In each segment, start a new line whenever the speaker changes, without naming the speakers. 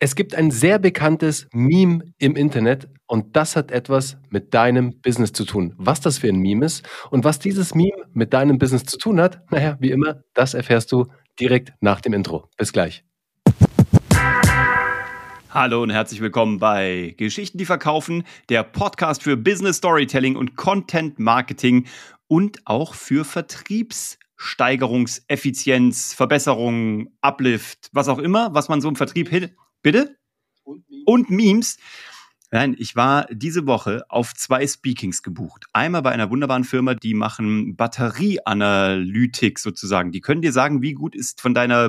Es gibt ein sehr bekanntes Meme im Internet und das hat etwas mit deinem Business zu tun. Was das für ein Meme ist und was dieses Meme mit deinem Business zu tun hat, naja, wie immer, das erfährst du direkt nach dem Intro. Bis gleich.
Hallo und herzlich willkommen bei Geschichten, die verkaufen, der Podcast für Business Storytelling und Content Marketing und auch für Vertriebssteigerungseffizienz, Verbesserung, Uplift, was auch immer, was man so im Vertrieb Bitte? Und Memes. Und Memes. Nein, ich war diese Woche auf zwei Speakings gebucht. Einmal bei einer wunderbaren Firma, die machen Batterieanalytik sozusagen. Die können dir sagen, wie gut ist von deiner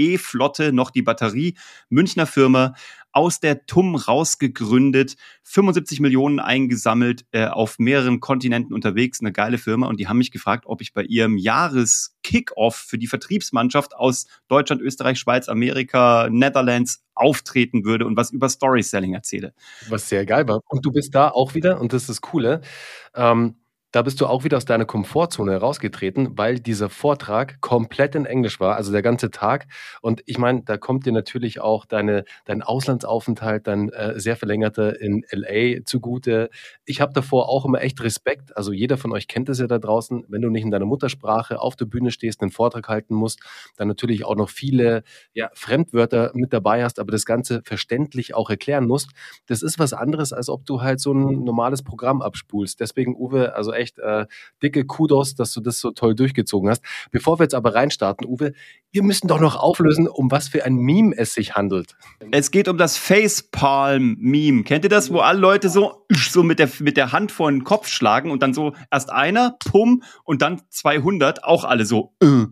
Bus-E-Flotte noch die Batterie. Münchner Firma, aus der TUM rausgegründet, 75 Millionen eingesammelt, äh, auf mehreren Kontinenten unterwegs, eine geile Firma. Und die haben mich gefragt, ob ich bei ihrem Jahres-Kickoff für die Vertriebsmannschaft aus Deutschland, Österreich, Schweiz, Amerika, Netherlands auftreten würde und was über Story-Selling erzähle.
Was sehr geil war. Und du bist da auch wieder, und das ist das Coole, ähm, da bist du auch wieder aus deiner Komfortzone herausgetreten, weil dieser Vortrag komplett in Englisch war, also der ganze Tag. Und ich meine, da kommt dir natürlich auch deine, dein Auslandsaufenthalt, dein äh, sehr verlängerter in LA zugute. Ich habe davor auch immer echt Respekt. Also jeder von euch kennt es ja da draußen, wenn du nicht in deiner Muttersprache auf der Bühne stehst, einen Vortrag halten musst, dann natürlich auch noch viele ja, Fremdwörter mit dabei hast, aber das Ganze verständlich auch erklären musst. Das ist was anderes, als ob du halt so ein normales Programm abspulst. Deswegen, Uwe, also echt äh, dicke Kudos, dass du das so toll durchgezogen hast. Bevor wir jetzt aber reinstarten, Uwe, wir müssen doch noch auflösen, um was für ein Meme es sich handelt.
Es geht um das Facepalm-Meme. Kennt ihr das, wo alle Leute so, so mit, der, mit der Hand vor den Kopf schlagen und dann so erst einer, pum, und dann 200, auch alle so, äh.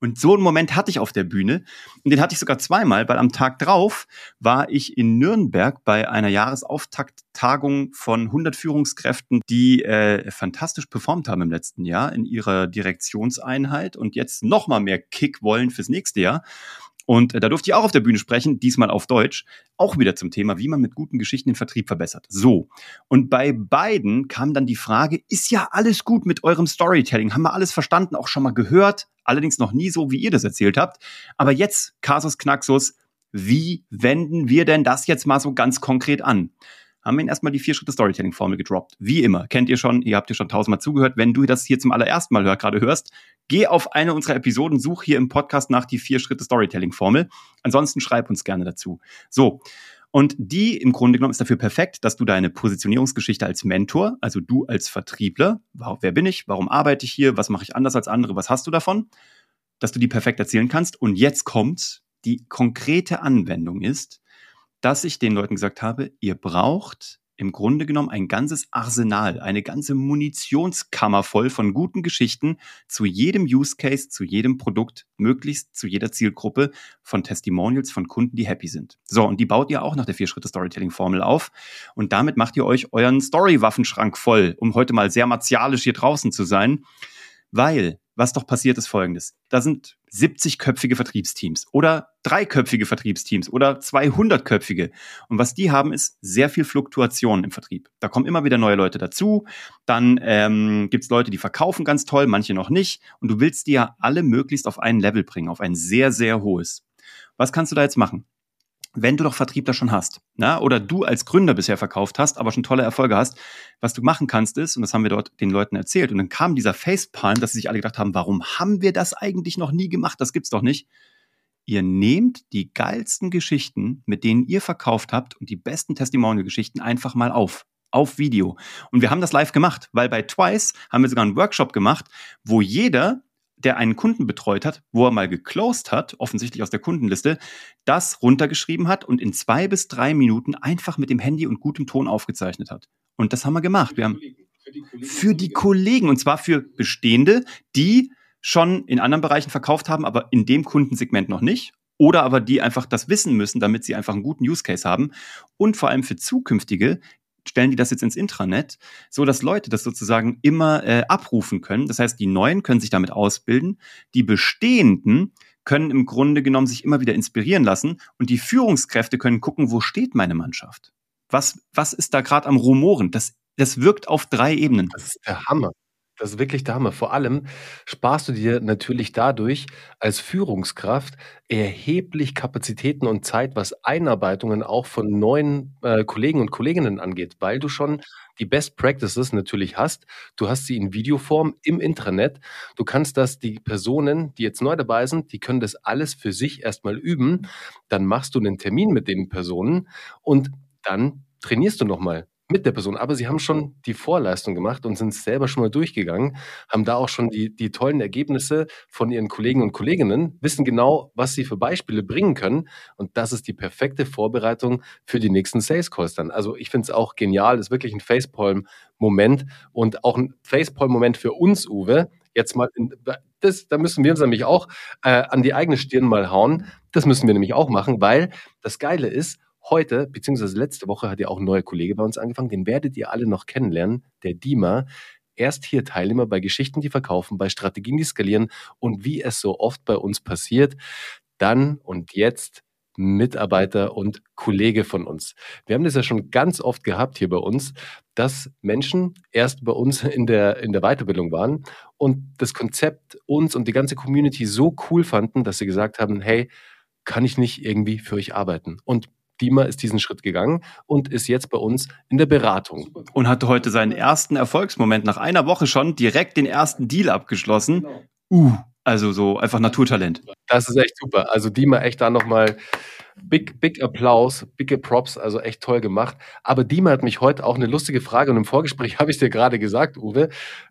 Und so einen Moment hatte ich auf der Bühne. Und den hatte ich sogar zweimal, weil am Tag drauf war ich in Nürnberg bei einer Jahresauftakt-Tagung von 100 Führungskräften, die äh, fantastisch performt haben im letzten Jahr in ihrer Direktionseinheit und jetzt noch mal mehr Kick wollen fürs nächste Jahr. Und äh, da durfte ich auch auf der Bühne sprechen, diesmal auf Deutsch, auch wieder zum Thema, wie man mit guten Geschichten den Vertrieb verbessert. So. Und bei beiden kam dann die Frage, ist ja alles gut mit eurem Storytelling? Haben wir alles verstanden, auch schon mal gehört? Allerdings noch nie so, wie ihr das erzählt habt. Aber jetzt, Kasus Knaxus, wie wenden wir denn das jetzt mal so ganz konkret an? haben wir Ihnen erstmal die Vier-Schritte-Storytelling-Formel gedroppt. Wie immer, kennt ihr schon, ihr habt ihr schon tausendmal zugehört. Wenn du das hier zum allerersten Mal hör, gerade hörst, geh auf eine unserer Episoden, such hier im Podcast nach die Vier-Schritte-Storytelling-Formel. Ansonsten schreib uns gerne dazu. So. Und die im Grunde genommen ist dafür perfekt, dass du deine Positionierungsgeschichte als Mentor, also du als Vertriebler, wer bin ich, warum arbeite ich hier, was mache ich anders als andere, was hast du davon, dass du die perfekt erzählen kannst. Und jetzt kommt, die konkrete Anwendung ist, dass ich den Leuten gesagt habe, ihr braucht im Grunde genommen ein ganzes Arsenal, eine ganze Munitionskammer voll von guten Geschichten zu jedem Use Case, zu jedem Produkt, möglichst zu jeder Zielgruppe von Testimonials von Kunden, die happy sind. So, und die baut ihr auch nach der Vier-Schritte-Storytelling-Formel auf. Und damit macht ihr euch euren Story-Waffenschrank voll, um heute mal sehr martialisch hier draußen zu sein. Weil was doch passiert ist folgendes. Da sind 70-köpfige Vertriebsteams oder dreiköpfige Vertriebsteams oder 200-köpfige. Und was die haben, ist sehr viel Fluktuation im Vertrieb. Da kommen immer wieder neue Leute dazu. Dann ähm, gibt es Leute, die verkaufen ganz toll, manche noch nicht. Und du willst die ja alle möglichst auf ein Level bringen, auf ein sehr, sehr hohes. Was kannst du da jetzt machen? Wenn du doch Vertriebler schon hast, na, oder du als Gründer bisher verkauft hast, aber schon tolle Erfolge hast, was du machen kannst ist, und das haben wir dort den Leuten erzählt, und dann kam dieser Facepalm, dass sie sich alle gedacht haben, warum haben wir das eigentlich noch nie gemacht? Das gibt's doch nicht. Ihr nehmt die geilsten Geschichten, mit denen ihr verkauft habt und die besten Testimonial-Geschichten einfach mal auf auf Video. Und wir haben das live gemacht, weil bei Twice haben wir sogar einen Workshop gemacht, wo jeder der einen Kunden betreut hat, wo er mal geclosed hat, offensichtlich aus der Kundenliste, das runtergeschrieben hat und in zwei bis drei Minuten einfach mit dem Handy und gutem Ton aufgezeichnet hat. Und das haben wir gemacht. Wir haben für die Kollegen, für die Kollegen und zwar für Bestehende, die schon in anderen Bereichen verkauft haben, aber in dem Kundensegment noch nicht. Oder aber die einfach das wissen müssen, damit sie einfach einen guten Use Case haben. Und vor allem für zukünftige, stellen die das jetzt ins Intranet, so dass Leute das sozusagen immer äh, abrufen können. Das heißt, die Neuen können sich damit ausbilden, die Bestehenden können im Grunde genommen sich immer wieder inspirieren lassen und die Führungskräfte können gucken, wo steht meine Mannschaft? Was, was ist da gerade am Rumoren? Das, das wirkt auf drei Ebenen.
Das ist der Hammer. Das ist wirklich der Hammer. Vor allem sparst du dir natürlich dadurch als Führungskraft erheblich Kapazitäten und Zeit, was Einarbeitungen auch von neuen äh, Kollegen und Kolleginnen angeht, weil du schon die Best Practices natürlich hast. Du hast sie in Videoform im Intranet. Du kannst das, die Personen, die jetzt neu dabei sind, die können das alles für sich erstmal üben. Dann machst du einen Termin mit den Personen und dann trainierst du nochmal mit der Person. Aber sie haben schon die Vorleistung gemacht und sind selber schon mal durchgegangen, haben da auch schon die, die tollen Ergebnisse von ihren Kollegen und Kolleginnen, wissen genau, was sie für Beispiele bringen können. Und das ist die perfekte Vorbereitung für die nächsten Sales Calls dann. Also ich finde es auch genial, ist wirklich ein Facepalm-Moment und auch ein Facepalm-Moment für uns, Uwe. Jetzt mal, in, das, da müssen wir uns nämlich auch äh, an die eigene Stirn mal hauen. Das müssen wir nämlich auch machen, weil das Geile ist, Heute, beziehungsweise letzte Woche, hat ja auch ein neuer Kollege bei uns angefangen. Den werdet ihr alle noch kennenlernen, der Dima. Erst hier Teilnehmer bei Geschichten, die verkaufen, bei Strategien, die skalieren und wie es so oft bei uns passiert, dann und jetzt Mitarbeiter und Kollege von uns. Wir haben das ja schon ganz oft gehabt hier bei uns, dass Menschen erst bei uns in der, in der Weiterbildung waren und das Konzept uns und die ganze Community so cool fanden, dass sie gesagt haben, hey, kann ich nicht irgendwie für euch arbeiten? Und Dima ist diesen Schritt gegangen und ist jetzt bei uns in der Beratung.
Und hatte heute seinen ersten Erfolgsmoment nach einer Woche schon direkt den ersten Deal abgeschlossen. Genau. Uh, also so einfach Naturtalent.
Das ist echt super. Also Dima echt da nochmal big, big Applaus, big Props, also echt toll gemacht. Aber Dima hat mich heute auch eine lustige Frage und im Vorgespräch habe ich dir gerade gesagt, Uwe.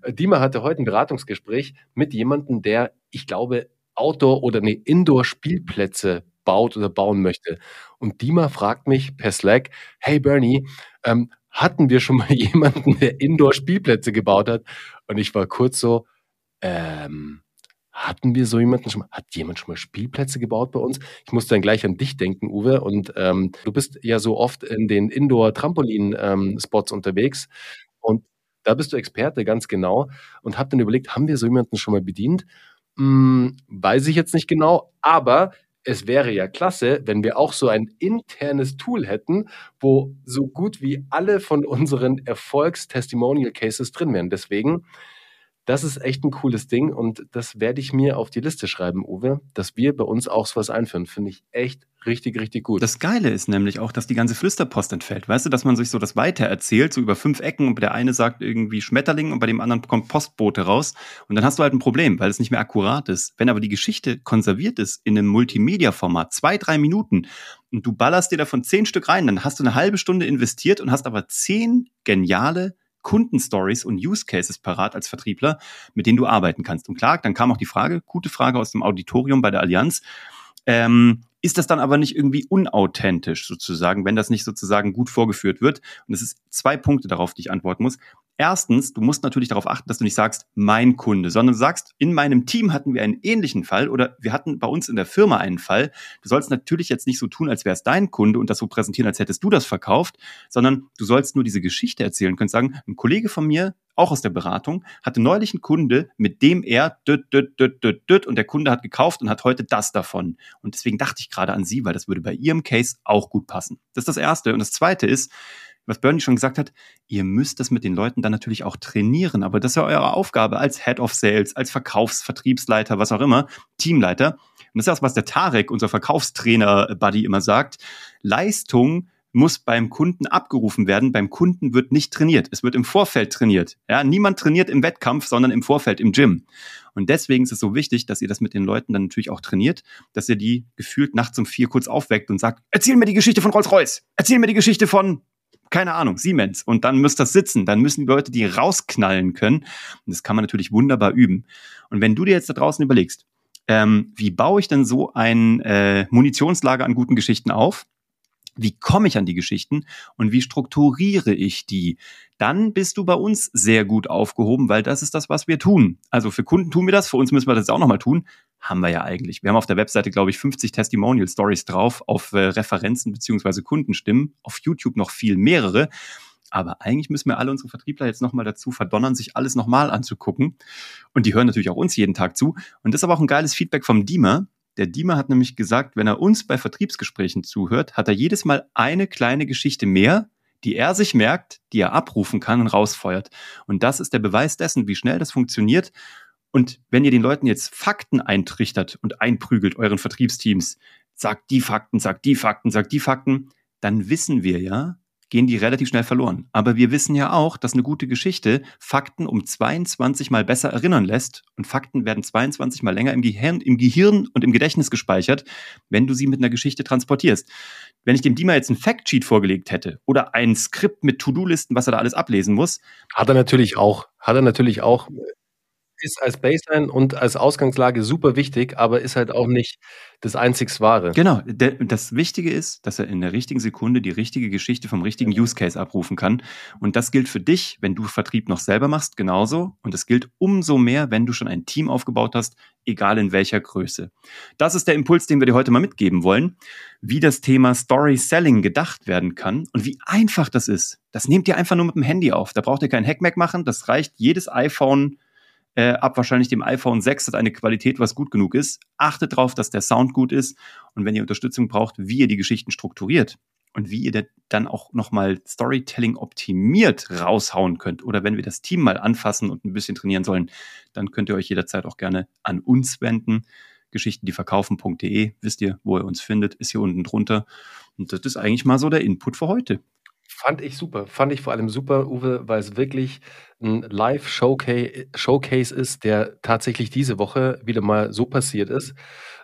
Dima hatte heute ein Beratungsgespräch mit jemandem, der, ich glaube, Outdoor- oder nee, Indoor-Spielplätze baut oder bauen möchte. Und Dima fragt mich per Slack, hey Bernie, ähm, hatten wir schon mal jemanden, der Indoor-Spielplätze gebaut hat? Und ich war kurz so, ähm, hatten wir so jemanden schon mal, hat jemand schon mal Spielplätze gebaut bei uns? Ich musste dann gleich an dich denken, Uwe. Und ähm, du bist ja so oft in den Indoor-Trampolin-Spots ähm, unterwegs. Und da bist du Experte, ganz genau. Und hab dann überlegt, haben wir so jemanden schon mal bedient? Hm, weiß ich jetzt nicht genau, aber es wäre ja klasse, wenn wir auch so ein internes Tool hätten, wo so gut wie alle von unseren Erfolgstestimonial Cases drin wären. Deswegen das ist echt ein cooles Ding und das werde ich mir auf die Liste schreiben, Uwe, dass wir bei uns auch sowas einführen. Finde ich echt richtig, richtig gut.
Das Geile ist nämlich auch, dass die ganze Flüsterpost entfällt. Weißt du, dass man sich so das weiter erzählt, so über fünf Ecken und der eine sagt irgendwie Schmetterling und bei dem anderen kommt Postbote raus und dann hast du halt ein Problem, weil es nicht mehr akkurat ist. Wenn aber die Geschichte konserviert ist in einem Multimedia-Format, zwei, drei Minuten und du ballerst dir davon zehn Stück rein, dann hast du eine halbe Stunde investiert und hast aber zehn geniale Kundenstories und Use Cases parat als Vertriebler, mit denen du arbeiten kannst. Und klar, dann kam auch die Frage, gute Frage aus dem Auditorium bei der Allianz. Ähm, ist das dann aber nicht irgendwie unauthentisch sozusagen, wenn das nicht sozusagen gut vorgeführt wird? Und es ist zwei Punkte darauf, die ich antworten muss. Erstens, du musst natürlich darauf achten, dass du nicht sagst, mein Kunde, sondern du sagst, in meinem Team hatten wir einen ähnlichen Fall oder wir hatten bei uns in der Firma einen Fall. Du sollst natürlich jetzt nicht so tun, als wäre es dein Kunde und das so präsentieren, als hättest du das verkauft, sondern du sollst nur diese Geschichte erzählen. Du könntest sagen, ein Kollege von mir, auch aus der Beratung, hatte neulich einen Kunde, mit dem er düt, düt, düt, düt, düt, und der Kunde hat gekauft und hat heute das davon. Und deswegen dachte ich gerade an Sie, weil das würde bei Ihrem Case auch gut passen. Das ist das Erste. Und das Zweite ist, was Bernie schon gesagt hat, ihr müsst das mit den Leuten dann natürlich auch trainieren. Aber das ist ja eure Aufgabe als Head of Sales, als Verkaufsvertriebsleiter, was auch immer, Teamleiter. Und das ist das, was der Tarek, unser Verkaufstrainer-Buddy, immer sagt. Leistung muss beim Kunden abgerufen werden. Beim Kunden wird nicht trainiert. Es wird im Vorfeld trainiert. Ja, niemand trainiert im Wettkampf, sondern im Vorfeld im Gym. Und deswegen ist es so wichtig, dass ihr das mit den Leuten dann natürlich auch trainiert, dass ihr die gefühlt nachts um vier kurz aufweckt und sagt, erzähl mir die Geschichte von Rolls-Royce. Erzähl mir die Geschichte von keine Ahnung, Siemens. Und dann müsst das sitzen. Dann müssen die Leute die rausknallen können. Und das kann man natürlich wunderbar üben. Und wenn du dir jetzt da draußen überlegst, ähm, wie baue ich denn so ein äh, Munitionslager an guten Geschichten auf? Wie komme ich an die Geschichten und wie strukturiere ich die? Dann bist du bei uns sehr gut aufgehoben, weil das ist das, was wir tun. Also für Kunden tun wir das, für uns müssen wir das auch nochmal tun. Haben wir ja eigentlich. Wir haben auf der Webseite, glaube ich, 50 Testimonial Stories drauf, auf äh, Referenzen beziehungsweise Kundenstimmen, auf YouTube noch viel mehrere. Aber eigentlich müssen wir alle unsere Vertriebler jetzt nochmal dazu verdonnern, sich alles nochmal anzugucken. Und die hören natürlich auch uns jeden Tag zu. Und das ist aber auch ein geiles Feedback vom Diemer, der Diemer hat nämlich gesagt, wenn er uns bei Vertriebsgesprächen zuhört, hat er jedes Mal eine kleine Geschichte mehr, die er sich merkt, die er abrufen kann und rausfeuert. Und das ist der Beweis dessen, wie schnell das funktioniert. Und wenn ihr den Leuten jetzt Fakten eintrichtert und einprügelt, euren Vertriebsteams, sagt die Fakten, sagt die Fakten, sagt die Fakten, dann wissen wir ja, gehen die relativ schnell verloren. Aber wir wissen ja auch, dass eine gute Geschichte Fakten um 22 mal besser erinnern lässt und Fakten werden 22 mal länger im Gehirn, im Gehirn und im Gedächtnis gespeichert, wenn du sie mit einer Geschichte transportierst. Wenn ich dem Dima jetzt ein Factsheet vorgelegt hätte oder ein Skript mit To-Do-Listen, was er da alles ablesen muss.
Hat er natürlich auch. Hat er natürlich auch ist als Baseline und als Ausgangslage super wichtig, aber ist halt auch nicht das einzig Wahre.
Genau. das Wichtige ist, dass er in der richtigen Sekunde die richtige Geschichte vom richtigen Use Case abrufen kann. Und das gilt für dich, wenn du Vertrieb noch selber machst, genauso. Und es gilt umso mehr, wenn du schon ein Team aufgebaut hast, egal in welcher Größe. Das ist der Impuls, den wir dir heute mal mitgeben wollen, wie das Thema Story Selling gedacht werden kann und wie einfach das ist. Das nehmt ihr einfach nur mit dem Handy auf. Da braucht ihr kein Hackmack machen. Das reicht jedes iPhone äh, ab wahrscheinlich dem iPhone 6 hat eine Qualität, was gut genug ist. Achtet darauf, dass der Sound gut ist und wenn ihr Unterstützung braucht, wie ihr die Geschichten strukturiert und wie ihr dann auch nochmal Storytelling optimiert raushauen könnt oder wenn wir das Team mal anfassen und ein bisschen trainieren sollen, dann könnt ihr euch jederzeit auch gerne an uns wenden. Geschichtendieverkaufen.de, wisst ihr, wo ihr uns findet, ist hier unten drunter. Und das ist eigentlich mal so der Input für heute.
Fand ich super. Fand ich vor allem super, Uwe, weil es wirklich ein Live-Showcase ist, der tatsächlich diese Woche wieder mal so passiert ist.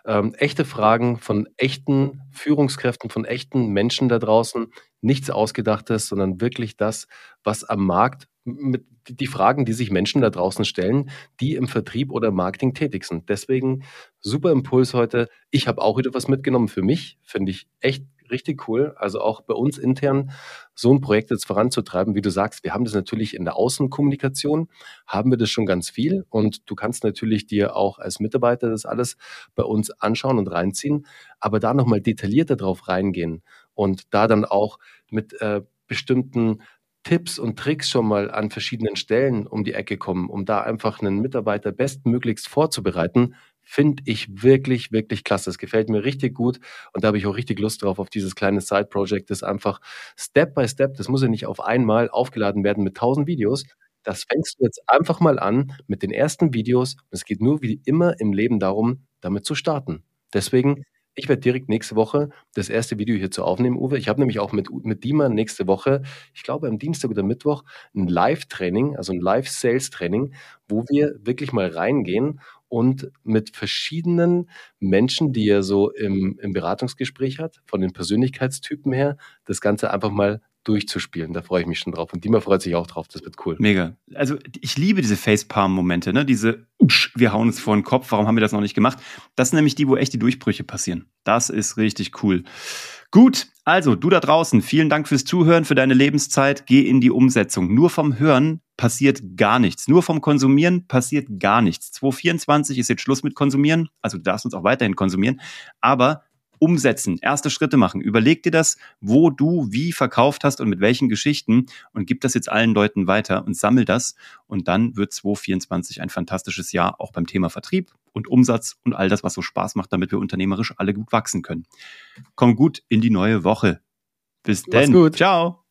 Ähm, echte Fragen von echten Führungskräften, von echten Menschen da draußen. Nichts Ausgedachtes, sondern wirklich das, was am Markt mit die Fragen, die sich Menschen da draußen stellen, die im Vertrieb oder Marketing tätig sind. Deswegen super Impuls heute. Ich habe auch wieder was mitgenommen für mich. Finde ich echt richtig cool. Also auch bei uns intern so ein Projekt jetzt voranzutreiben, wie du sagst, wir haben das natürlich in der Außenkommunikation, haben wir das schon ganz viel. Und du kannst natürlich dir auch als Mitarbeiter das alles bei uns anschauen und reinziehen, aber da nochmal detaillierter drauf reingehen und da dann auch mit äh, bestimmten Tipps und Tricks schon mal an verschiedenen Stellen um die Ecke kommen, um da einfach einen Mitarbeiter bestmöglichst vorzubereiten, finde ich wirklich, wirklich klasse. Es gefällt mir richtig gut und da habe ich auch richtig Lust drauf auf dieses kleine Side-Project, das einfach Step by Step, das muss ja nicht auf einmal aufgeladen werden mit tausend Videos. Das fängst du jetzt einfach mal an mit den ersten Videos. Es geht nur wie immer im Leben darum, damit zu starten. Deswegen ich werde direkt nächste Woche das erste Video hierzu aufnehmen, Uwe. Ich habe nämlich auch mit, mit Dima nächste Woche, ich glaube am Dienstag oder Mittwoch, ein Live-Training, also ein Live-Sales-Training, wo wir wirklich mal reingehen und mit verschiedenen Menschen, die er so im, im Beratungsgespräch hat, von den Persönlichkeitstypen her, das Ganze einfach mal durchzuspielen. Da freue ich mich schon drauf. Und Dima freut sich auch drauf. Das wird cool.
Mega. Also ich liebe diese Facepalm-Momente, ne? Diese, wir hauen uns vor den Kopf, warum haben wir das noch nicht gemacht? Das sind nämlich die, wo echt die Durchbrüche passieren. Das ist richtig cool. Gut, also du da draußen, vielen Dank fürs Zuhören, für deine Lebenszeit. Geh in die Umsetzung. Nur vom Hören passiert gar nichts. Nur vom Konsumieren passiert gar nichts. 2024 ist jetzt Schluss mit Konsumieren. Also du darfst uns auch weiterhin konsumieren. Aber umsetzen, erste Schritte machen. Überleg dir das, wo du wie verkauft hast und mit welchen Geschichten und gib das jetzt allen Leuten weiter und sammel das. Und dann wird 2024 ein fantastisches Jahr auch beim Thema Vertrieb und Umsatz und all das, was so Spaß macht, damit wir unternehmerisch alle gut wachsen können. Komm gut in die neue Woche. Bis denn.
Ciao.